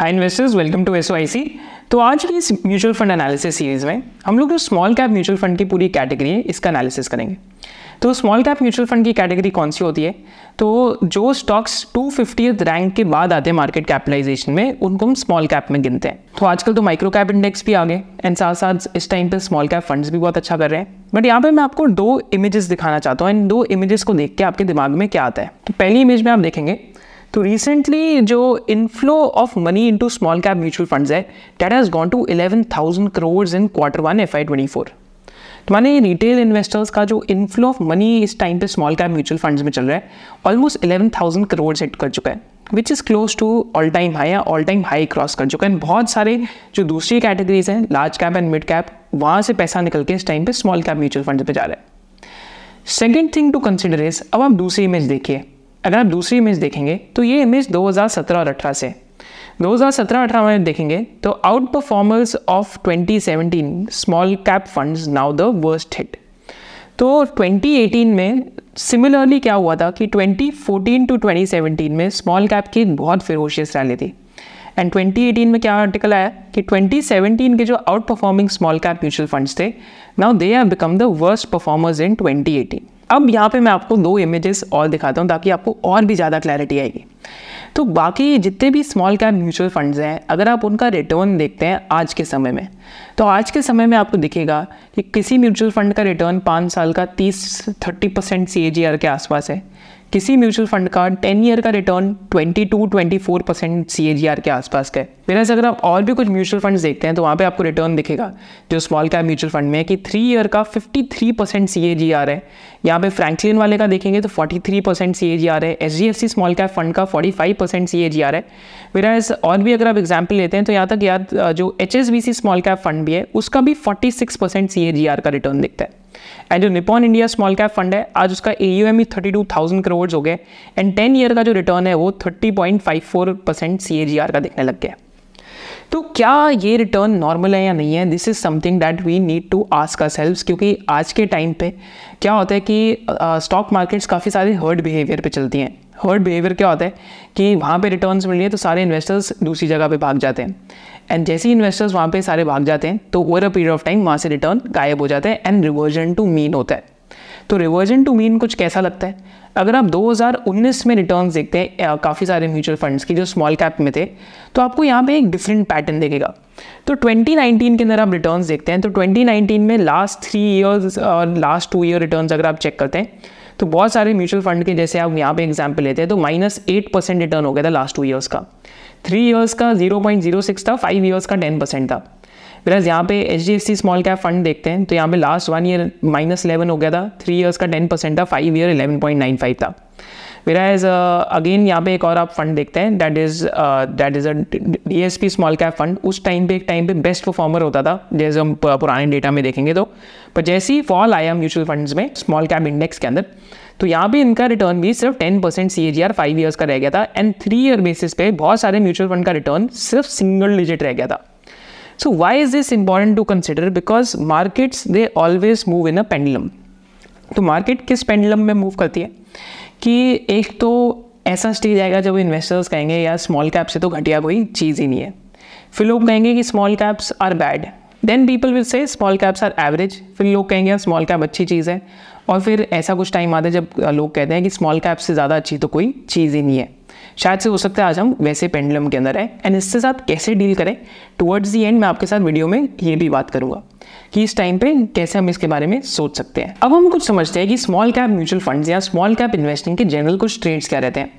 Hi investors welcome to S तो आज की इस म्यूचुअल फंड एनालिसिस सीरीज़ में हम लोग जो स्मॉल कैप म्यूचुअल फंड की पूरी कैटेगरी है, इसका एनालिसिस करेंगे। तो स्मॉल कैप म्यूचुअल फंड की कैटेगरी कौन सी होती है? तो जो स्टॉक्स टू फिफ्टी रैंक के बाद आते हैं मार्केट कैपिटलाइजेशन में, उनको हम स्मॉल कैप में गिनते हैं। तो आजकल तो माइक्रो कैप इंडेक्स भी आ गए एंड साथ साथ इस टाइम पर स्मॉल कैप फंड्स भी बहुत अच्छा कर रहे हैं। बट यहाँ पे मैं आपको दो इमेजेस दिखाना चाहता हूँ एंड दो इमेजेस को देख के आपके दिमाग में क्या आता है। तो पहली इमेज में आप देखेंगे तो रिसेंटली जो inflow of money into small cap mutual funds है that has gone to eleven thousand crore in quarter one F Y twenty four तो माने रिटेल इन्वेस्टर्स का जो इनफ्लो ऑफ़ मनी इस टाइम पे स्मॉल कैप म्यूचुअल फंड्स में चल रहा है almost eleven thousand crore hit कर चुका है which is close to all time high या ऑल टाइम हाई क्रॉस कर चुका है. बहुत सारे जो दूसरी कैटेगरीज हैं large cap and mid cap वहाँ से पैसा निकल के इस टाइम पे स्मॉल कैप म्यूचुअल फंड पे जा रहा है. Second thing to consider is अब आप दूसरी इमेज देखिए. अगर आप दूसरी इमेज देखेंगे तो ये इमेज 2017 और 18 से 2017-18 में देखेंगे तो outperformers of 2017 small cap funds now the worst hit तो 2018 में सिमिलरली क्या हुआ था कि 2014 टू 2017 में स्मॉल कैप की बहुत फिरोशियस रैली थी। एंड 2018 में क्या आर्टिकल आया कि 2017 के जो outperforming small cap mutual funds थे now they have become the worst performers in 2018 अब यहाँ पे मैं आपको दो इमेजेस और दिखाता हूँ ताकि आपको और भी ज़्यादा क्लैरिटी आएगी। तो बाकी जितने भी स्मॉल कैप म्यूचुअल फंड्स हैं, अगर आप उनका रिटर्न देखते हैं आज के समय में तो आज के समय में आपको दिखेगा कि किसी म्यूचुअल फंड का रिटर्न पाँच साल का तीस थर्टी परसेंट सी के आसपास है। किसी म्यूचुअल फंड का टेन ईयर का return twenty two, twenty four percent C के आसपास का है। मेरा अगर आप और भी कुछ म्यूचुअल फंड्स देखते हैं तो वहाँ पे आपको रिटर्न दिखेगा, जो स्मॉल कैप म्यूचुअल फंड में है कि थ्री ईयर का fifty three percent C A G R है। यहाँ पे फ्रैंकलिन वाले का देखेंगे तो forty three percent C A G R है। H D F C small cap fund का forty five percent C A G R है। मेरा और भी अगर आप एग्ज़ाम्पल लेते हैं तो यहाँ तक याद, जो H S B C small cap fund भी है, उसका भी forty six percent C A G R का रिटर्न दिखता है। एंड जो Nippon India small cap fund है, आज उसका ए यू एम ही थर्टी टू थाउज़ेंड करोड़ हो गए। एंड टेन ईयर का जो रिटर्न है, वो thirty point five four percent C A G R का देखने लग गया। तो क्या ये रिटर्न नॉर्मल है या नहीं है? This is something that we need to ask ourselves क्योंकि आज के टाइम पे क्या होता है कि स्टॉक मार्केट्स काफ़ी सारे हर्ड बिहेवियर पे चलती हैं। हर्ड बिहेवियर क्या होता है कि वहाँ पे रिटर्न्स मिल रही है तो सारे इन्वेस्टर्स दूसरी जगह पे भाग जाते हैं। एंड जैसे ही इन्वेस्टर्स वहाँ पे सारे भाग जाते हैं तो over a period of time वहाँ से रिटर्न गायब हो जाता है एंड रिवर्जन टू मीन होता है। तो रिवर्जन टू मीन कुछ कैसा लगता है? अगर आप 2019 में रिटर्न्स देखते हैं काफ़ी सारे म्यूचुअल फंड्स की जो स्मॉल कैप में थे तो आपको यहाँ पे एक डिफरेंट पैटर्न देखेगा। तो 2019 के अंदर आप रिटर्न्स देखते हैं तो 2019 में लास्ट थ्री ईयर्स और लास्ट टू ईयर रिटर्न्स अगर आप चेक करते हैं तो बहुत सारे म्यूचुअल फंड के जैसे आप यहाँ पे एग्ज़ाम्पल लेते हैं तो माइनस एट परसेंट रिटर्न हो गया था लास्ट टू ईयर्स का। थ्री ईयर्स का ज़ीरो पॉइंट ज़ीरो सिक्स था फाइव ईयर्स का टेन परसेंट था। बिकॉज़ यहाँ पे H D F C small cap fund देखते हैं तो यहाँ पे last one year minus eleven हो गया था थ्री ईयर्स का टेन परसेंट था five year eleven point nine five था। मेरा एज अगेन यहाँ पे एक और आप फंड देखते हैं that is that is a D S P small cap fund उस टाइम पे, एक टाइम पे बेस्ट परफॉर्मर होता था, जैसे हम पुराने डेटा में देखेंगे तो। पर जैसे ही फॉल आया म्यूचुअल फंड्स में स्मॉल कैप इंडेक्स के अंदर तो यहाँ पे इनका रिटर्न भी सिर्फ़ ten percent C A G R five years का रह गया था एंड थ्री ईयर बेसिस पे बहुत सारे म्यूचुअल फंड का रिटर्न सिर्फ़ सिंगल डिजिट रह गया था। So why is this important to consider because markets they always move in a pendulum तो मार्केट किस पेंडलम में मूव करती है? कि एक तो ऐसा स्टेज आएगा जब इन्वेस्टर्स कहेंगे, यार स्मॉल कैप से तो घटिया कोई चीज़ ही नहीं है। फिर लोग कहेंगे कि small caps are bad then people will say small caps are average फिर लोग कहेंगे, यार स्मॉल कैप अच्छी चीज़ है। और फिर ऐसा कुछ टाइम आता है जब लोग कहते हैं कि स्मॉल कैप से ज़्यादा अच्छी तो कोई चीज़ ही नहीं है। शायद से हो सकता है आज हम वैसे पेंडलम के अंदर है एंड इसके साथ कैसे डील करें? टुवर्ड्स दी एंड मैं आपके साथ वीडियो में ये भी बात करूँगा कि इस टाइम पे कैसे हम इसके बारे में सोच सकते हैं। अब हम कुछ समझते हैं कि स्मॉल कैप म्यूचुअल फंड्स या स्मॉल कैप इन्वेस्टिंग के जनरल कुछ ट्रेड्स क्या रहते हैं।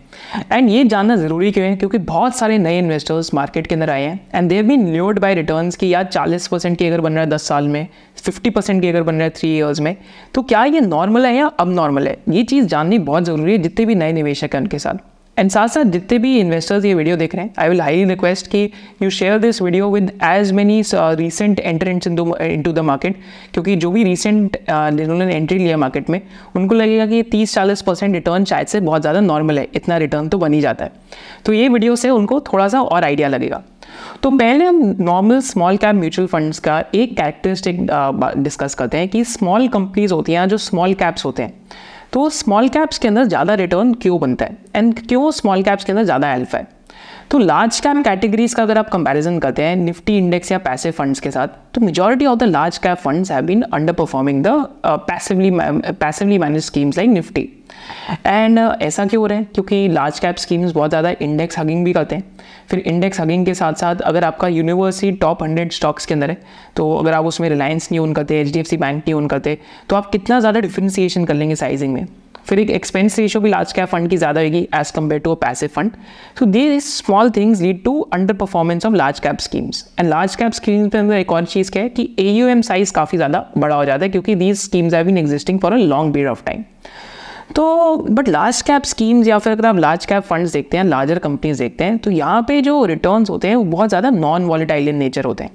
एंड ये जानना ज़रूरी क्यों है? क्योंकि बहुत सारे नए इन्वेस्टर्स मार्केट के अंदर आए हैं। And they've been lured by return की या चालीस परसेंट की अगर बन रहा है दस साल में फिफ्टी परसेंट की अगर बन रहा है थ्री ईयर्स में तो क्या ये नॉर्मल है या अब नॉर्मल है? ये चीज़ जाननी बहुत ज़रूरी है जितने भी नए निवेशक हैं उनके साथ। एंड साथ साथ जितने भी इन्वेस्टर्स ये वीडियो देख रहे हैं आई विल हाईली रिक्वेस्ट कि you share this video with as many recent entrants into the market क्योंकि जो भी रिसेंट uh, जिन्होंने एंट्री लिया मार्केट में उनको लगेगा कि तीस चालीस परसेंट रिटर्न शायद से बहुत ज़्यादा नॉर्मल है। इतना रिटर्न तो बन ही जाता है। तो ये वीडियो से उनको थोड़ा सा और आइडिया लगेगा। तो पहले हम normal small cap mutual funds का एक कैरेक्टरिस्टिक डिस्कस uh, करते हैं कि स्मॉल कंपनीज़ होती हैं जो स्मॉल कैप्स होते हैं। तो स्मॉल कैप्स के अंदर ज़्यादा रिटर्न क्यों बनता है? एंड क्यों स्मॉल कैप्स के अंदर ज़्यादा एल्फा है? तो लार्ज कैप कैटेगरीज का अगर आप कंपैरिजन करते हैं निफ्टी इंडेक्स या पैसिव फंड्स के साथ तो majority of the large cap funds have been underperforming the passively passively manage schemes like Nifty and ऐसा क्यों हो रहा है? क्योंकि लार्ज कैप स्कीम्स बहुत ज़्यादा इंडेक्स हगिंग भी करते हैं। फिर इंडेक्स हगिंग के साथ साथ अगर आपका यूनिवर्सिटी टॉप हंड्रेड स्टॉक्स के अंदर है तो अगर आप उसमें रिलायंस नहीं ओन करते H D F C bank नहीं ओन करते तो आप कितना ज़्यादा डिफ्रेंसिएशन कर लेंगे साइजिंग में। फिर एक एक्सपेंस रेशियो भी लार्ज कैप फंड की ज़्यादा होगी as compare to a passive fund so there is small things lead to underperformance of large cap schemes and large cap schemes के अंदर एक और चीज़ क्या है कि ए यू एम साइज़ काफ़ी ज़्यादा बड़ा हो जाता है क्योंकि these schemes have been existing for a long period of time तो बट लार्ज कैप स्कीम्स या फिर अगर आप लार्ज कैप फंड्स देखते हैं लार्जर कंपनीज़ देखते हैं तो यहाँ पे जो रिटर्न्स होते हैं, वो बहुत ज़्यादा नॉन वॉलिटाइल इन नेचर होते हैं.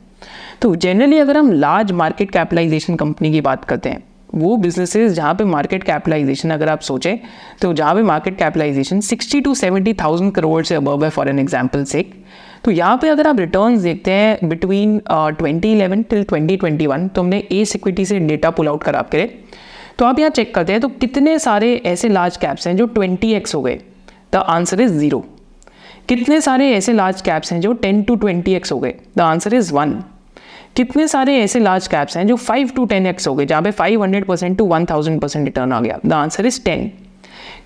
तो जनरली अगर हम लार्ज मार्केट कैपिटलाइजेशन कंपनी की बात करते हैं वो बिजनेसेस जहाँ पे मार्केट कैपिटलाइजेशन अगर आप सोचें तो जहाँ पे market capitalization 60 to seventy thousand crore से अबव है फॉर एन एग्ज़ाम्पल सेक तो यहाँ पे अगर आप रिटर्न्स देखते हैं between twenty eleven till twenty twenty one तो हमने ए सिक्विटी से डेटा पुल आउट करा के तो आप यहाँ चेक करते हैं तो कितने सारे ऐसे लार्ज कैप्स हैं जो ट्वेंटी एक्स हो गए? द आंसर इज़ ज़ीरो कितने सारे ऐसे लार्ज कैप्स हैं जो टेन टू ट्वेंटी एक्स हो गए? द आंसर इज़ वन कितने सारे ऐसे लार्ज कैप्स हैं जो फाइव टू टेन एक्स हो गए, जहाँ पे five hundred percent to one thousand percent return आ गया? द आंसर इज़ टेन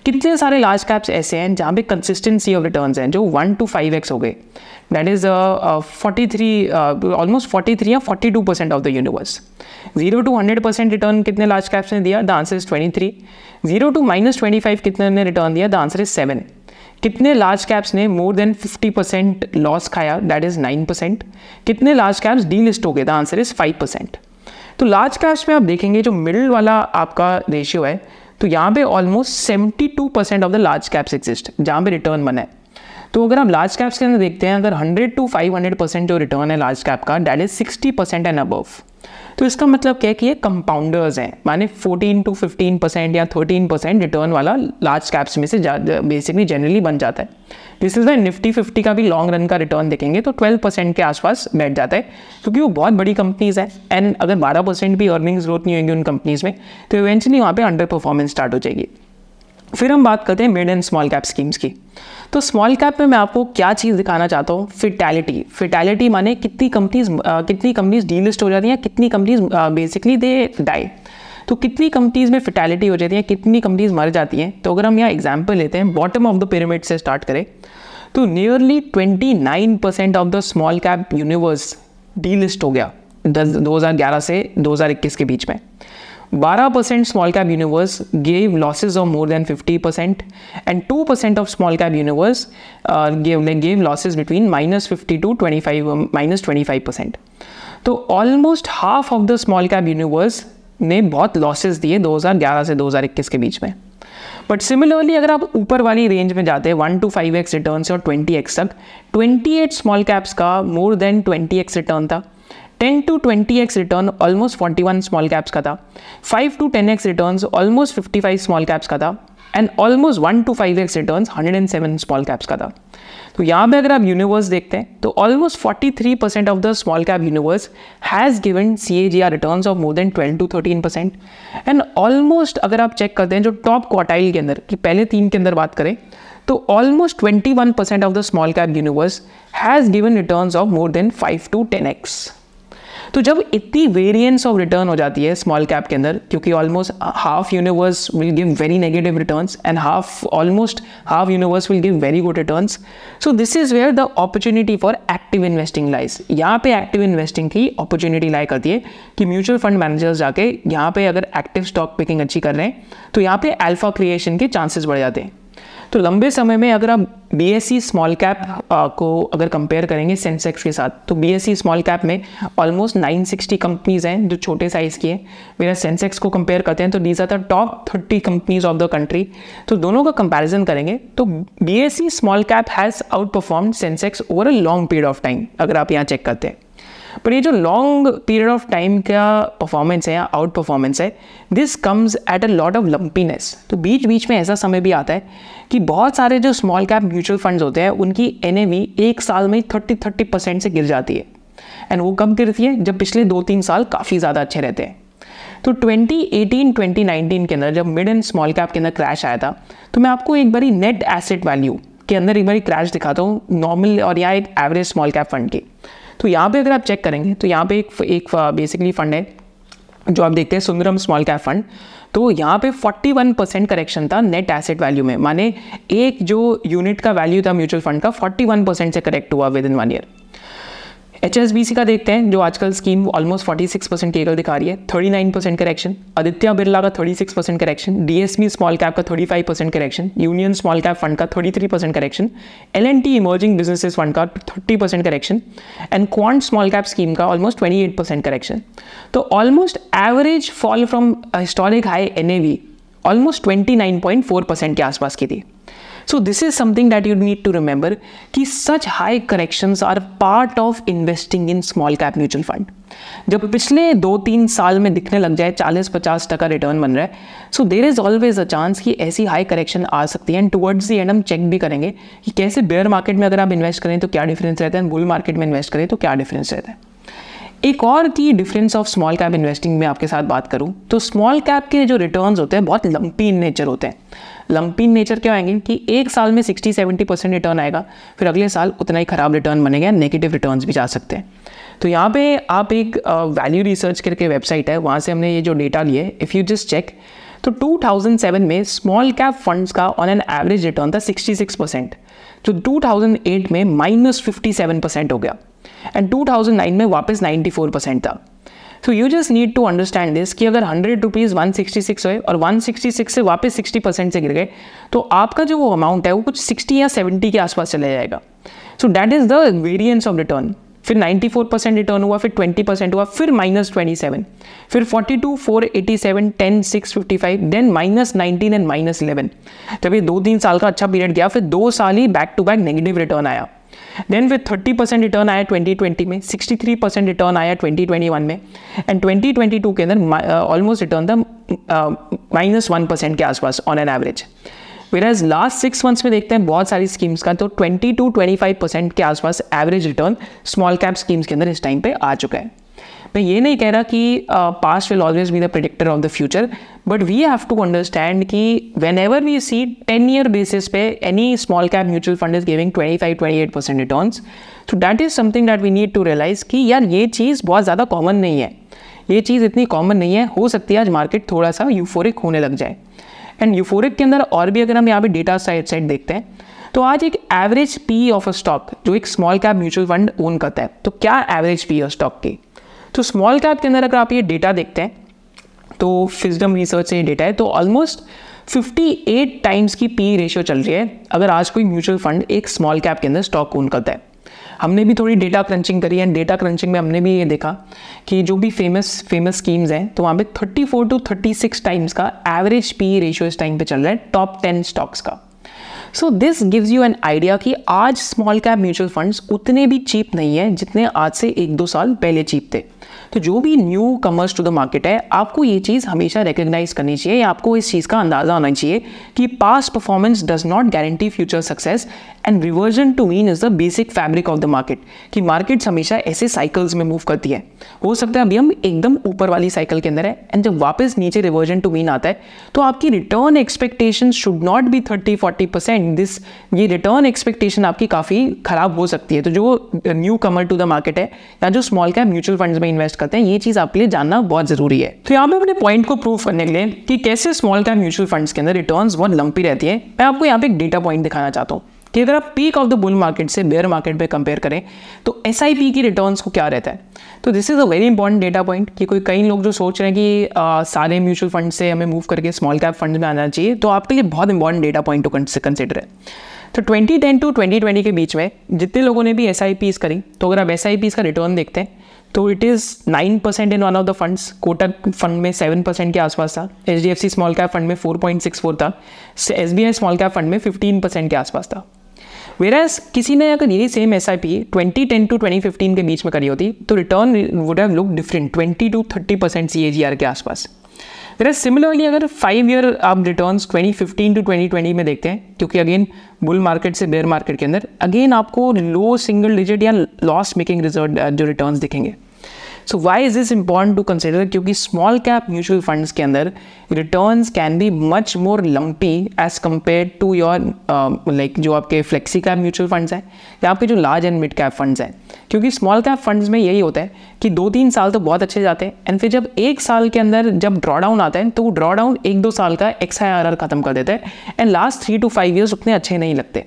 कितने सारे लार्ज कैप्स ऐसे हैं जहाँ पे कंसिस्टेंसी ऑफ़ रिटर्न्स हैं, जो वन टू फाइव एक्स हो गए? That is forty three almost forty three या forty two percent of the universe zero to hundred percent return कितने लार्ज कैप्स ने दिया? The answer is twenty three zero to minus twenty five कितने ने return दिया? The answer is seven कितने large caps ने more than fifty percent loss खाया? That is nine percent कितने लार्ज कैप्स डी लिस्ट हो गए? The answer is five percent तो लार्ज कैप्स में आप देखेंगे, जो मिडिल वाला आपका रेशियो है तो यहाँ पे almost seventy two percent of the large caps exist जहाँ पे रिटर्न बना है। तो अगर आप लार्ज कैप्स के अंदर देखते हैं, अगर 100 टू 500 परसेंट जो रिटर्न है लार्ज कैप का that is 60 percent and above तो इसका मतलब क्या है कि ये कंपाउंडर्स हैं, माने 14 टू 15 परसेंट या 13 परसेंट रिटर्न वाला लार्ज कैप्स में से बेसिकली जनरली बन जाता है। This is the Nifty fifty का भी लॉन्ग रन का रिटर्न देखेंगे तो 12 परसेंट के आसपास बैठ जाता है, क्योंकि वो बहुत बड़ी कंपनीज़ है एंड अगर 12 परसेंट भी अर्निंग्स ग्रोथ नहीं होंगी उन कंपनीज़ में तो इवेंचुअली वहाँ पे अंडर परफॉर्मेंस स्टार्ट हो जाएगी। फिर हम बात करते हैं mid and small cap schemes की। तो स्मॉल कैप में मैं आपको क्या चीज़ दिखाना चाहता हूँ? फिटैलिटी फिटैलिटी माने कितनी कंपनीज़ कितनी कंपनीज़ डी लिस्ट हो जाती हैं, कितनी कंपनीज़ बेसिकली दे डाई तो कितनी कंपनीज़ में फिटैलिटी हो जाती है, कितनी कंपनीज़ मर जाती हैं? तो अगर हम यहाँ एग्ज़ाम्पल लेते हैं बॉटम ऑफ़ द पिरामिड से स्टार्ट करें तो nearly twenty nine percent of the small cap universe delist हो गया दो हज़ार ग्यारह से दो हज़ार इक्कीस के बीच में। 12% small cap universe gave losses of more than 50% and 2% of small cap universe uh, gave, they gave losses between minus 50 to 25 um, minus 25%. तो almost half of the small cap universe ने बहुत लॉसेस दिए 2011 से 2021 के बीच में but similarly अगर आप ऊपर वाली रेंज में जाते हैं one to five X return और ट्वेंटी एक्स तक ट्वेंटी एट स्मॉल कैप्स का more than twenty X return था 10 to 20 X return almost 41 small caps का था। 5 to 10 X return almost 55 small caps का था। And almost one to five X return 107 small caps का था। तो यहाँ पे अगर आप यूनिवर्स देखते हैं तो almost 43 percent of the small cap universe has given C A G R return of more than 12 to 13 percent and almost अगर आप चेक करते हैं जो टॉप क्वार्टाइल के अंदर, कि पहले तीन के अंदर बात करें तो almost 21 percent of the small cap universe has given return of more than 5 to 10 X तो जब इतनी वेरिएंस ऑफ़ रिटर्न हो जाती है स्मॉल कैप के अंदर, क्योंकि almost half universe will give very negative return and half almost half universe will give very good return so this is where the opportunity for active investing lies यहाँ पे active investing की opportunity lie करती है कि mutual fund managers जाके यहाँ पे अगर एक्टिव स्टॉक पिकिंग अच्छी कर रहे हैं तो यहाँ पे अल्फ़ा क्रिएशन के चांसेस बढ़ जाते हैं। तो लंबे समय में अगर आप B S C small cap को अगर कंपेयर करेंगे सेंसेक्स के साथ तो B S C small cap में ऑलमोस्ट 960 कंपनीज़ हैं जो छोटे साइज़ की हैं। मेरा सेंसेक्स को कंपेयर करते हैं तो these are the top 30 companies of the country तो दोनों का कंपैरिजन करेंगे तो B S C small cap has outperform Sensex over a long period of time अगर आप यहाँ चेक करते हैं। पर ये जो लॉन्ग पीरियड ऑफ़ टाइम का परफॉर्मेंस है या आउट परफॉर्मेंस है this comes at a lot of lumpiness तो बीच बीच में ऐसा समय भी आता है कि बहुत सारे जो स्मॉल कैप म्यूचुअल फंड्स होते हैं, उनकी एन एक साल में थर्टी थर्टी परसेंट से गिर जाती है। एंड वो कब गिरती है जब पिछले दो तीन साल काफ़ी ज़्यादा अच्छे रहते हैं। तो 2018 2019 के अंदर जब मिड एंड स्मॉल कैप के अंदर क्रैश आया था तो मैं आपको एक बारी नेट एसेट वैल्यू के अंदर एक बार क्रैश दिखाता हूँ नॉर्मल और या एक एवरेज स्मॉल कैप फंड की। तो यहाँ पे अगर आप चेक करेंगे तो यहाँ पे एक एक बेसिकली फंड है, जो आप देखते हैं सुंदरम स्मॉल कैप फंड तो यहाँ पे 41 परसेंट करेक्शन था नेट एसेट वैल्यू में। माने एक जो यूनिट का वैल्यू था म्यूचुअल फंड का 41 परसेंट से करेक्ट हुआ within one year H S B C का देखते हैं, जो आजकल स्कीम ऑलमोस्ट 46 परसेंट केगल दिखा रही है 39 परसेंट करेक्शन आदित्य बिरला का 36 percent correction DSP small cap का 35 percent correction Union small cap fund का 33 percent correction L N T emerging businesses fund का 30 percent correction and Quant small cap scheme का almost 28 percent correction तो almost average fall from historic high N A V almost twenty nine point four percent के आसपास की थी। So this is something that you need to remember कि such high corrections are part of investing in small cap mutual fund. जब पिछले दो तीन साल में दिखने लग जाए 40-50 टका रिटर्न बन रहा है so there is always a chance कि ऐसी हाई करेक्शन आ सकती है एंड टुवर्ड्स दी एंड हम चेक भी करेंगे कि कैसे बेयर मार्केट में अगर आप इन्वेस्ट करें तो क्या डिफरेंस रहता है एंड बुल मार्केट में इन्वेस्ट करें तो क्या डिफरेंस रहता है एक और की difference of small cap investing में आपके साथ बात करूँ। तो स्मॉल कैप के जो रिटर्न्स होते हैं, बहुत लंपी इन नेचर होते हैं। लंपी इन नेचर क्या आएँगे कि एक साल में 60 70 परसेंट रिटर्न आएगा, फिर अगले साल उतना ही खराब रिटर्न बनेगा नेगेटिव रिटर्न भी जा सकते हैं। तो यहाँ पे आप एक वैल्यू रिसर्च करके वेबसाइट है, वहाँ से हमने ये जो डेटा लिए इफ़ यू जस्ट चेक तो 2007 में स्मॉल कैप फंड्स का ऑन एन एवरेज रिटर्न था 66 परसेंट जो 2008 में माइनस फिफ्टी परसेंट हो गया। एंड 2009 में वापस 94 परसेंट था। So you just need to understand this कि अगर hundred rupees one sixty six हुए और वन सिक्सटी सिक्स से वापस सिक्सटी परसेंट से गिर गए तो आपका जो वो अमाउंट है वो कुछ सिक्सटी या सेवेंटी के आसपास चला जाएगा। So that is the variance of return फिर 94 परसेंट रिटर्न हुआ, फिर 20 परसेंट हुआ, फिर माइनस ट्वेंटी सेवन फिर 42 four eighty seven ten six fifty five then minus nineteen and minus eleven जब ये दो तीन साल का अच्छा पीरियड गया, फिर दो साल ही back to back negative return आया। देन फिर 30 परसेंट रिटर्न आया 2020 में 63 परसेंट रिटर्न आया 2021 में एंड 2022 के अंदर ऑलमोस्ट रिटर्न था माइनस वन परसेंट के आसपास on an average where as last six months में देखते हैं बहुत सारी स्कीम्स का तो 20 टू 25 परसेंट के आसपास average return small cap schemes के अंदर इस टाइम पर आ चुका है। मैं ये नहीं कह रहा कि past will always be the predictor of the future but we have to understand कि whenever we see ten year basis पे any small cap mutual fund is giving twenty five twenty eight percent return तो that is something that we need to realise कि यार ये चीज़ बहुत ज़्यादा common नहीं है। ये चीज़ इतनी कॉमन नहीं है, हो सकती है आज मार्केट थोड़ा सा यूफोरिक होने लग जाए। एंड यूफोरिक के अंदर और भी अगर हम यहाँ पे डेटा साइड साइड देखते हैं तो आज एक average P of a stock जो एक small cap mutual fund own करता है तो क्या एवरेज पी ऑफ़ स्टॉक की? तो स्मॉल कैप के अंदर अगर आप ये डेटा देखते हैं तो फिजडम रिसर्च से ये डेटा है तो ऑलमोस्ट 58 टाइम्स की पी रेशियो चल रही है। अगर आज कोई म्यूचुअल फंड एक स्मॉल कैप के अंदर स्टॉक ओन करता है। हमने भी थोड़ी डेटा क्रंचिंग करी एंड डेटा क्रंचिंग में हमने भी ये देखा कि जो भी फ़ेमस फ़ेमस स्कीम्स हैं तो वहाँ पे 34 टू 36 टाइम्स का एवरेज पी रेशियो इस टाइम पे चल रहा है टॉप 10 स्टॉक्स का। So this gives you an idea कि आज स्मॉल कैप म्यूचुअल फंड्स उतने भी चीप नहीं है जितने आज से एक दो साल पहले चीप थे। तो जो भी newcomers to the market है, आपको ये चीज़ हमेशा रिकग्नाइज करनी चाहिए या आपको इस चीज़ का अंदाज़ा होना चाहिए कि past performance does not guarantee future success and reversion to mean is the basic fabric of the market कि मार्केट्स हमेशा ऐसे साइकिल्स में मूव करती है। हो सकता है अभी हम एकदम ऊपर वाली साइकिल के अंदर है एंड जब वापस नीचे रिवर्जन टू मीन आता है तो आपकी return expectation should not be thirty forty percent this ये रिटर्न एक्सपेक्टेशन आपकी काफ़ी खराब हो सकती है। तो जो newcomer to the market है या जो स्मॉल कैप म्यूचुअल फंड्स में इन्वेस्ट करते हैं ये चीज़ आपके लिए जानना बहुत ज़रूरी है। तो यहाँ पे अपने पॉइंट को प्रूव करने के लिए कि कैसे स्मॉल कैप म्यूचुअल फंड्स के अंदर रिटर्न बहुत लंपी रहती है। मैं आपको यहाँ पे एक डेटा पॉइंट दिखाना चाहता हूँ कि अगर आप peak of the bull market से बेयर मार्केट पे कंपेयर करें तो एसआईपी की रिटर्न्स को क्या रहता है? तो this is a very important data point कि कोई कई लोग जो सोच रहे हैं कि आ, सारे म्यूचुअल फंड से हमें मूव करके स्मॉल कैप फंड में आना चाहिए तो आपके लिए बहुत important data point to consider है। तो 2010 टू 2020 के बीच में जितने लोगों ने भी एस करी तो अगर आप एस का रिटर्न देखते हैं तो it is nine percent in one of the funds Kotak fund में सेवन परसेंट के आसपास था. H D F C small cap fund में फोर पॉइंट सिक्स फोर था. S B I small cap fund में फिफ्टीन परसेंट के आसपास था. वेराज किसी ने अगर यही same S I P twenty ten to twenty fifteen के बीच में करी होती तो return would have look different twenty to thirty percent C A G R के आसपास. वेराज सिमिलरली अगर फाइव ईयर आप return twenty fifteen to twenty twenty में देखते हैं, क्योंकि अगेन बुल मार्केट से बेयर मार्केट के अंदर अगेन आपको लो सिंगल डिजिट या लॉस मेकिंग रिज़ल्ट जो रिटर्न दिखेंगे। So why is is important to consider क्योंकि स्मॉल कैप म्यूचुअल फंड्स के अंदर return can be much more lumpy as compared to your like जो आपके फ्लेक्सी कैप म्यूचुअल फंड्स हैं या आपके जो large and mid cap funds हैं। क्योंकि स्मॉल कैप फंड्स में यही होता है कि दो तीन साल तो बहुत अच्छे जाते हैं एंड फिर जब एक साल के अंदर जब ड्रॉ डाउन आता है तो वो ड्रॉ डाउन एक दो साल का एक्स आई आर आर खत्म कर देता है and last three to five years उतने अच्छे नहीं लगते।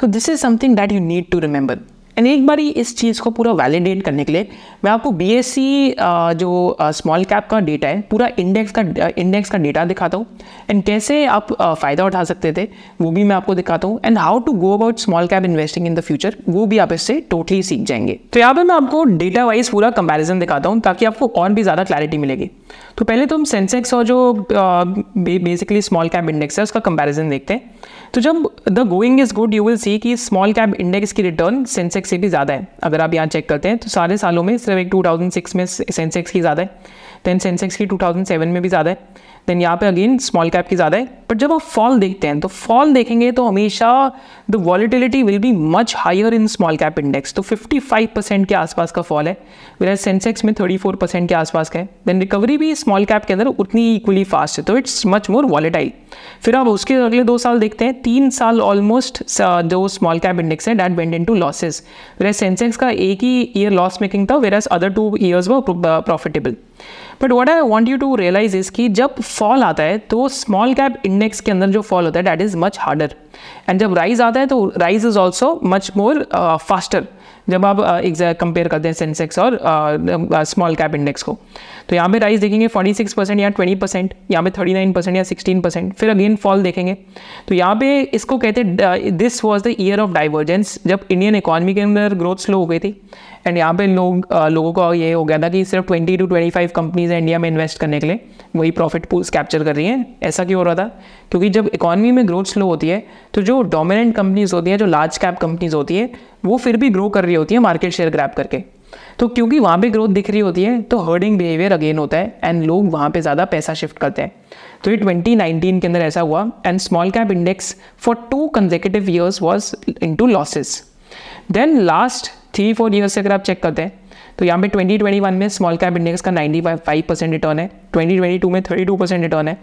तो this is something that you need to remember and एक बार इस चीज़ को पूरा वैलिडेट करने के लिए मैं आपको बीएससी जो स्मॉल कैप का डेटा है, पूरा इंडेक्स का इंडेक्स का डेटा दिखाता हूँ। एंड कैसे आप फ़ायदा उठा सकते थे, वो भी मैं आपको दिखाता हूँ। And how to go about small cap investing in the future वो भी आप इससे टोटली सीख जाएँगे। तो यहाँ पर मैं आपको डेटा वाइज पूरा कंपेरिजन दिखाता हूँ, ताकि आपको और भी ज़्यादा क्लैरिटी मिलेगी। तो पहले तो हम सेंसेक्स और जो बेसिकली स्मॉल कैप इंडेक्स है, उसका कंपैरिजन देखते हैं। तो जब the going is good you will see कि स्मॉल कैप इंडेक्स की रिटर्न सेंसेक्स से भी ज़्यादा है। अगर आप यहाँ चेक करते हैं तो सारे सालों में सिर्फ़ एक 2006 में सेंसेक्स की ज़्यादा है। देन सेंसेक्स की 2007 में भी ज़्यादा है। देन यहाँ पे अगेन स्मॉल कैप की ज़्यादा है। बट जब आप फॉल देखते हैं तो फॉल देखेंगे तो हमेशा the volatility will be much higher in small cap index तो 55 परसेंट के आसपास का फॉल है वेर सेंसेक्स में 34 परसेंट के आसपास का है। देन रिकवरी भी स्मॉल कैप के अंदर उतनी इक्वली फास्ट है तो इट्स मच मोर वॉलेटाइल फिर आप उसके अगले दो साल देखते हैं, तीन साल ऑलमोस्ट जो स्मॉल कैप इंडेक्स है that went into losses where Sensex का एक ही ईयर लॉस मेकिंग था वेर अदर टू ईयर्स वो profitable but what I want you to realise is कि जब फॉल आता है तो स्मॉल कैप इंडेक्स के अंदर जो फॉल होता है that is much harder and जब राइज आता है तो rise is also much more faster जब आप कंपेयर करते हैं सेंसेक्स और स्मॉल कैप इंडेक्स को तो यहाँ पे राइज देखेंगे 46 परसेंट या 20 परसेंट यहाँ पे 39 परसेंट या 16 परसेंट फिर अगेन फॉल देखेंगे। तो यहाँ पे इसको कहते हैं this was the year of divergence जब इंडियन इकॉनमी के अंदर ग्रोथ स्लो हो गई थी एंड यहाँ पे लोग लोगों का ये हो गया था कि सिर्फ़ 20 टू 25 कंपनीज़ हैं इंडिया में इन्वेस्ट करने के लिए। वही प्रॉफिट पूल्स कैप्चर कर रही हैं। ऐसा क्यों हो रहा था? क्योंकि जब इकॉनमी में ग्रोथ स्लो होती है तो जो डोमिनेंट कंपनीज़ होती हैं, जो लार्ज कैप कंपनीज़ होती है, वो फिर भी ग्रो कर रही होती है मार्केट शेयर ग्रैप करके। तो क्योंकि वहाँ पे ग्रोथ दिख रही होती है तो हर्डिंग बिहेवियर अगेन होता है एंड लोग वहाँ पे ज़्यादा पैसा शिफ्ट करते हैं। तो ये 2019 के अंदर ऐसा हुआ and small cap index for two consecutive years was into losses then last three four years से अगर आप चेक करते हैं तो यहाँ पे 2021 में स्मॉल कैप इंडेक्स का 95 परसेंट रिटर्न है 2022 में 32 परसेंट रिटर्न है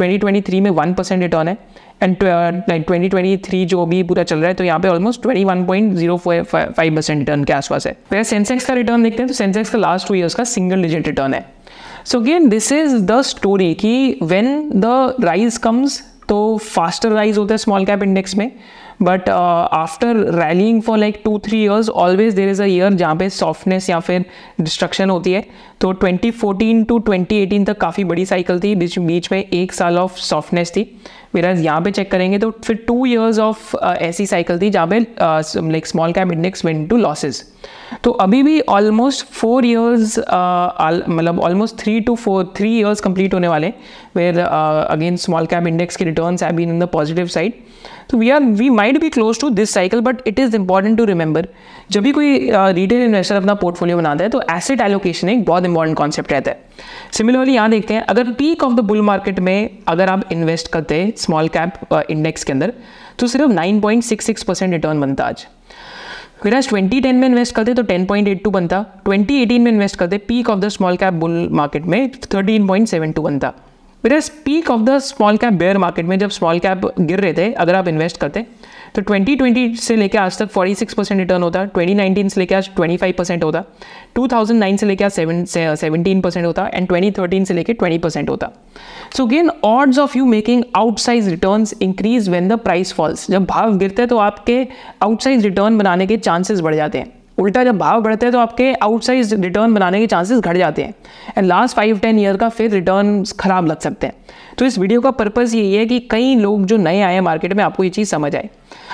2023 में 1 परसेंट रिटर्न है एंड ट्वेंटी ट्वेंटी थ्री जो भी पूरा चल रहा है तो यहाँ पे almost twenty one point zero five percent return के आसपास है। फिर सेंसेक्स का रिटर्न देखते हैं तो सेंसेक्स का लास्ट टू ईयर्स का सिंगल डिजिट रिटर्न है। So again this is the story कि वेन द राइज कम्स तो फास्टर राइज होता है स्मॉल कैप इंडेक्स में but after rallying for like two three years always there is a year जहाँ पे softness या फिर डिस्ट्रक्शन होती है। तो 2014 टू 2018 तक काफ़ी बड़ी साइकिल थी, बीच बीच में एक साल ऑफ़ सॉफ्टनेस थी। मेरा यहाँ पे चेक करेंगे तो फिर टू ईयर्स ऑफ़ ऐसी साइकिल थी जहाँ पे like small cap index went to losses तो अभी भी ऑलमोस्ट फोर ईयर्स मतलब almost three to four three years complete होने वाले where again small cap index के returns have been in the positive side तो we are we might be close to this cycle but it is important to remember जब भी कोई retail uh, investor अपना portfolio बनाता है तो asset allocation एक बहुत इंपॉर्टेंट कॉन्सेप्ट रहता है। सिमिलरली यहाँ देखते हैं अगर peak of the bull market में अगर आप इन्वेस्ट करते स्मॉल कैप इंडेक्स के अंदर तो सिर्फ़ 9.66 परसेंट रिटर्न बनता आज। फिर आज 2010 में इन्वेस्ट करते तो 10.82 बनता। 2018 में इन्वेस्ट करते peak of the small cap bull market में 13.72 बनता। फिर peak of the small cap bear market में जब स्मॉल कैप गिर रहे थे, अगर आप इन्वेस्ट करते तो 2020 से लेकर आज तक 46 परसेंट रिटर्न होता 2019 से लेकर आज 25 परसेंट होता 2009 से लेकर आज सेवनटीन परसेंट होता एंड 2013 से लेकर 20 परसेंट होता so gain odds of you making outsize return increase when the price falls जब भाव गिरते हैं तो आपके आउटसाइज रिटर्न बनाने के चांसेस बढ़ जाते हैं। उल्टा जब भाव बढ़ते हैं तो आपके आउटसाइज रिटर्न बनाने के चांसेस घट जाते हैं। And last five ten year का फिर रिटर्न खराब लग सकते हैं। तो इस वीडियो का पर्पज़ यही है कि कई लोग जो नए आए हैं मार्केट में आपको ये चीज़ समझ आए।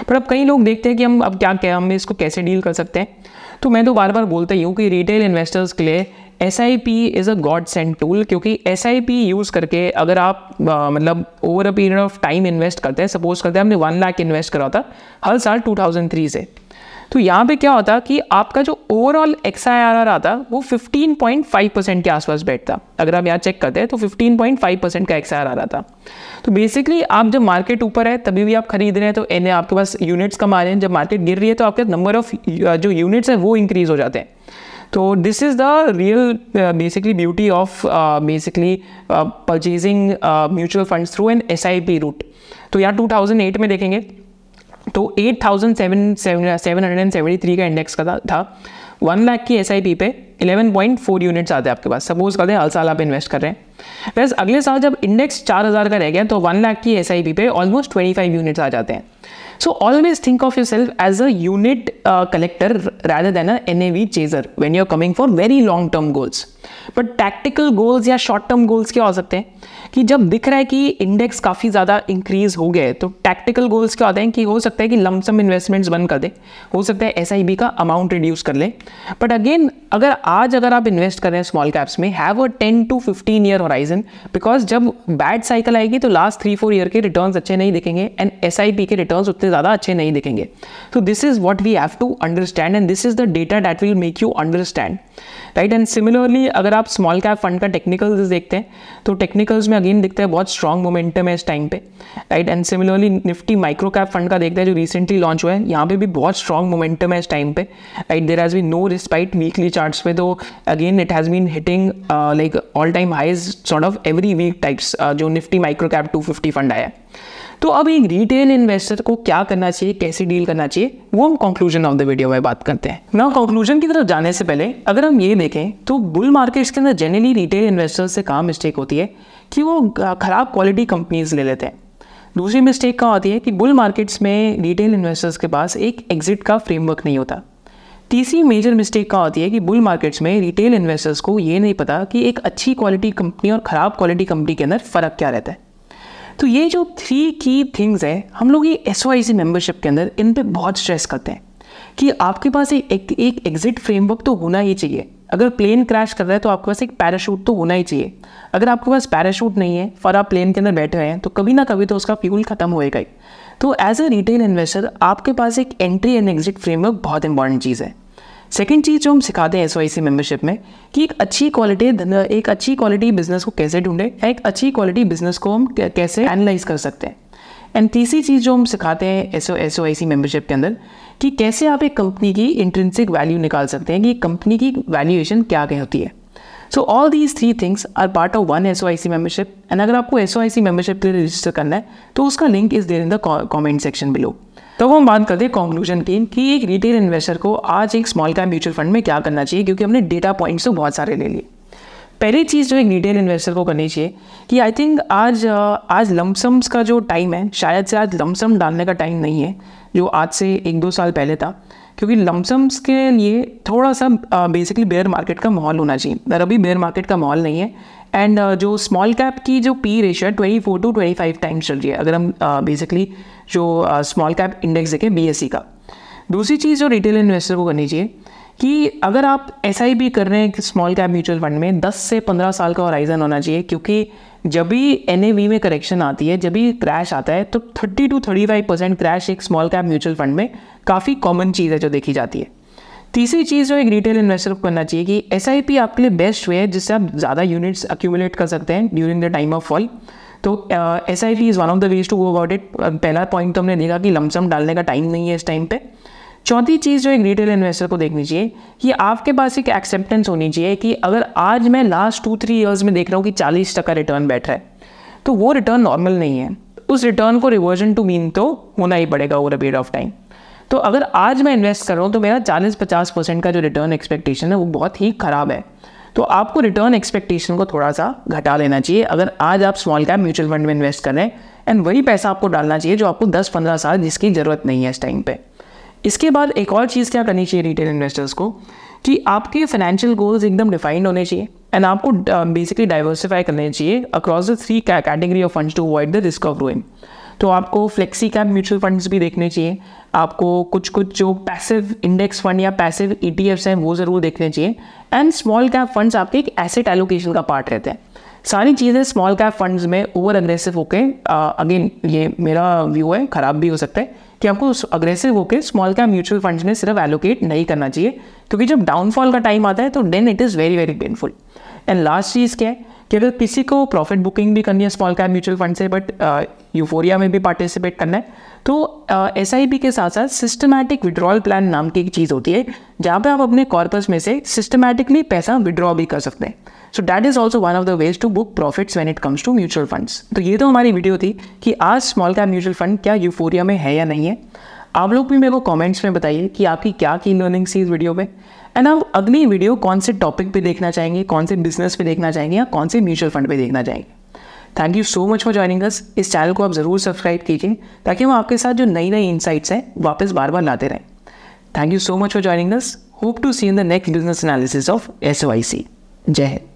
पर अब कई लोग देखते हैं कि हम अब क्या क्या हम इसको कैसे डील कर सकते हैं। तो मैं तो बार बार बोलता ही हूँ कि रिटेल इन्वेस्टर्स के लिए S I P is a god sent tool क्योंकि एस आई पी यूज़ करके अगर आप आ, मतलब over a period of time invest करते हैं सपोज़ करते हैं हमने वन लाख इन्वेस्ट करा था हर साल 2003 से। तो यहाँ पे क्या होता कि आपका जो overall X I R R आता, वो 15.5 परसेंट के आसपास बैठता। अगर आप यहाँ चेक करते हैं तो 15.5 परसेंट का एक्स आई आर आर आता। तो बेसिकली आप जब मार्केट ऊपर है, तभी भी आप खरीद रहे हैं तो एन आपके पास यूनिट्स कम आ रहे हैं। जब मार्केट गिर रही है तो आपके नंबर ऑफ़ जो यूनिट्स हैं, वो इंक्रीज हो जाते हैं। तो this is the real basically beauty of basically purchasing mutual funds through N S I P route तो यहाँ 2008 में देखेंगे तो eight thousand seven seven hundred and seventy three का इंडेक्स का था वन लाख की एस आई पी पे इलेवन पॉइंट फोर यूनिट्स आते हैं आपके पास। सपोज़ करते हैं हर साल आप इन्वेस्ट कर रहे हैं। वैसे अगले साल जब इंडेक्स चार हज़ार का रह गया तो वन लाख की एस आई पी पे ऑलमोस्ट ट्वेंटी फाइव यूनिट्स आ जाते हैं। So always think of yourself as a unit uh, collector rather than a NAV chaser when you're coming for very long term goals. But tactical goals या short term goals क्या हो सकते हैं? कि जब दिख रहा है कि इंडेक्स काफ़ी ज़्यादा इंक्रीज हो है तो टैक्टिकल गोल्स क्या होते हैं कि हो सकता है कि लमसम इन्वेस्टमेंट्स बंद कर दे। हो सकता है SIB का अमाउंट रिड्यूस कर ले। बट अगेन अगर आज अगर आप इन्वेस्ट कर रहे हैं स्मॉल कैप्स में have a ten to fifteen year horizon because जब बैड साइकिल आएगी तो लास्ट थ्री फोर ईयर के रिटर्न अच्छे नहीं दिखेंगे एंड एस के रिटर्न उतने ज़्यादा अच्छे नहीं दिखेंगे। तो this is what we have to understand and this is the data that will make you understand right and similarly अगर आप स्मॉल कैप फंड का टेक्निकल्स देखते हैं तो टेक्निकल्स में अगेन दिखता है बहुत स्ट्रॉन्ग मोमेंटम है इस टाइम पे right and similarly Nifty micro cap fund का देखते हैं जो रिसेंटली लॉन्च हुआ है, यहाँ पे भी बहुत स्ट्रॉन्ग मोमेंटम है इस टाइम पे right there has be no respite weekly charts पे तो again it has been hitting like all time highs sort of every week types जो Nifty micro cap two fifty fund आया है। तो अब एक रिटेल इन्वेस्टर को क्या करना चाहिए, कैसे डील करना चाहिए, वो हम कंक्लूजन ऑफ़ द वीडियो में बात करते हैं। ना कंक्लूजन की तरफ़ जाने से पहले, अगर हम ये देखें तो बुल मार्केट्स के अंदर जनरली रिटेल इन्वेस्टर्स से कहाँ मिस्टेक होती है, कि वो ख़राब क्वालिटी कंपनीज़ ले लेते हैं। दूसरी मिस्टेक क्या होती है, कि बुल मार्केट्स में रिटेल इन्वेस्टर्स के पास एक एग्जिट का फ्रेमवर्क नहीं होता। तीसरी मेजर मिस्टेक क्या होती है, कि बुल मार्केट्स में रिटेल इन्वेस्टर्स को ये नहीं पता कि एक अच्छी क्वालिटी कंपनी और ख़राब क्वालिटी कंपनी के अंदर फ़र्क क्या रहता है। तो ये जो थ्री की थिंग्स है, हम लोग ये एस वाई सी मेम्बरशिप के अंदर इन पर बहुत स्ट्रेस करते हैं कि आपके पास एक एक एग्जिट फ्रेमवर्क तो होना ही चाहिए। अगर प्लेन क्रैश कर रहा है तो आपके पास एक पैराशूट तो होना ही चाहिए। अगर आपके पास पैराशूट नहीं है और आप प्लेन के अंदर बैठे हुए हैं तो कभी ना कभी तो उसका फ्यूल खत्म होएगा ही। तो एज अ रिटेल इन्वेस्टर आपके पास एक एंट्री एंड एग्जिट फ्रेमवर्क बहुत इंपॉर्टेंट चीज़ है। सेकेंड चीज़ जो हम सिखाते हैं एसओआईसी मेंबरशिप में, कि एक अच्छी क्वालिटी एक अच्छी क्वालिटी बिज़नेस को कैसे ढूंढे, एक अच्छी क्वालिटी बिज़नेस को हम कैसे एनालाइज कर सकते हैं। एंड तीसरी चीज़ जो हम सिखाते हैं S S I C membership के अंदर, कि कैसे आप एक कंपनी की इंट्रेंसिक वैल्यू निकाल सकते हैं, कि कंपनी की वैल्यूएशन क्या क्या होती है। So all these three things are part of one S O I C membership and अगर आपको S O I C membership के लिए रजिस्टर करना है तो उसका link is there in the comment section below तो हम बात करते हैं कंक्लूजन की, कि एक रिटेल इन्वेस्टर को आज एक स्मॉल कैप म्यूचुअल फंड में क्या करना चाहिए, क्योंकि हमने डेटा पॉइंट्स तो बहुत सारे ले लिए। पहली चीज़ जो एक रिटेल इन्वेस्टर को करनी चाहिए, कि आई थिंक आज आज लमसम्स का जो टाइम है, शायद से आज लमसम डालने का टाइम नहीं है, जो आज से एक दो साल पहले था, क्योंकि लमसम्स के लिए थोड़ा सा बेसिकली बेयर मार्केट का माहौल होना चाहिए। अभी बेयर मार्केट का माहौल नहीं है एंड uh, जो स्मॉल कैप की जो पी रेशियो है twenty four to twenty five times चल रही है अगर हम बेसिकली uh, जो स्मॉल कैप इंडेक्स देखें बी एस सी का। दूसरी चीज़ जो रिटेल इन्वेस्टर को करनी चाहिए कि अगर आप एस कर रहे हैं स्मॉल कैप म्यूचुअल फंड में 10 से 15 साल का होराइजन होना चाहिए क्योंकि जब भी एन ए वी में करेक्शन आती है जब भी क्रैश आता है तो 30 टू 35 परसेंट क्रैश एक स्मॉल कैप म्यूचुअल फंड में काफ़ी कॉमन चीज़ है जो देखी जाती है। तीसरी चीज़ जो एक रिटेल इन्वेस्टर को करना चाहिए कि एसआईपी आपके लिए बेस्ट वे है, जिससे आप ज़्यादा यूनिट्स अक्यूमुलेट कर सकते हैं during the time of fall तो S I P is one of the ways to go about it पहला पॉइंट तो हमने देखा कि लमसम डालने का टाइम नहीं है इस टाइम पे. चौथी चीज़ जो एक रिटेल इन्वेस्टर को देखनी चाहिए कि आपके पास एक एक्सेप्टेंस होनी चाहिए कि अगर आज मैं लास्ट टू थ्री ईयर्स में देख रहा हूँ कि चालीस टका रिटर्न बैठ रहा है तो वो रिटर्न नॉर्मल नहीं है. उस रिटर्न को रिवर्जन टू मीन तो होना ही पड़ेगा over a period of time तो अगर आज मैं इन्वेस्ट कर रहा हूँ तो मेरा चालीस पचास परसेंट का जो रिटर्न एक्सपेक्टेशन है, वो बहुत ही ख़राब है। तो आपको रिटर्न एक्सपेक्टेशन को थोड़ा सा घटा लेना चाहिए। अगर आज आप स्मॉल कैप म्यूचुअल फंड में इन्वेस्ट कर रहे हैं एंड वही पैसा आपको डालना चाहिए, जो आपको 10-15 साल जिसकी ज़रूरत नहीं है इस टाइम पे। इसके बाद एक और चीज़ क्या करनी चाहिए रिटेल इन्वेस्टर्स को? कि आपके फाइनेंशियल गोल्स एकदम डिफाइंड होने चाहिए एंड आपको बेसिकली डाइवर्सिफाई करने चाहिए across the three category of funds to avoid the risk of ruing तो आपको फ्लेक्सी कैप म्यूचुअल फंड्स भी देखने चाहिए। आपको कुछ कुछ जो पैसिव इंडेक्स फंड या पैसिव ई हैं, वो ज़रूर देखने चाहिए। एंड स्मॉल कैप फंड्स आपके एक एसेट एलोकेशन का पार्ट रहते हैं। सारी चीज़ें स्मॉल कैप फंड्स में ओवर अग्रेसिव होके अगेन ये मेरा व्यू है, ख़राब भी हो सकता है कि आपको अग्रेसिव होकर स्मॉल कैप म्यूचुअल फंड्स में सिर्फ़ एलोकेट नहीं करना चाहिए। क्योंकि जब डाउनफॉल का टाइम आता है तो then it is very very painful and last चीज़ क्या है? कि अगर किसी को प्रॉफिट बुकिंग भी करनी है स्मॉल कैप म्यूचुअल फंड से बट यूफोरिया में भी पार्टिसिपेट करना है। तो एस पी के साथ साथ सिस्टमैटिक विड्रॉल प्लान नाम की एक चीज़ होती है, जहाँ पे आप अपने कॉर्पस में से सिस्टमैटिकली पैसा विड्रॉ भी कर सकते हैं। So that is also one of the ways to book profits when it comes to mutual funds तो ये तो हमारी वीडियो थी कि आज स्मॉल कैप म्यूचुअल फंड क्या यूफोरिया में है या नहीं है। आप लोग भी मेरे को कमेंट्स में बताइए कि आपकी क्या की लर्निंग्स थी इस वीडियो में। एंड आप अगली वीडियो कौन से टॉपिक पे देखना चाहेंगे, कौन से बिज़नेस पे देखना चाहेंगे या कौन से म्यूचुअल फंड पे देखना चाहेंगे? Thank you so much for joining us इस चैनल को आप ज़रूर सब्सक्राइब कीजिए ताकि हम आपके साथ जो नई नई इंसाइट्स हैं वापस बार बार लाते रहें। Thank you so much for joining us hope to see in the next business analysis of S जय हिंद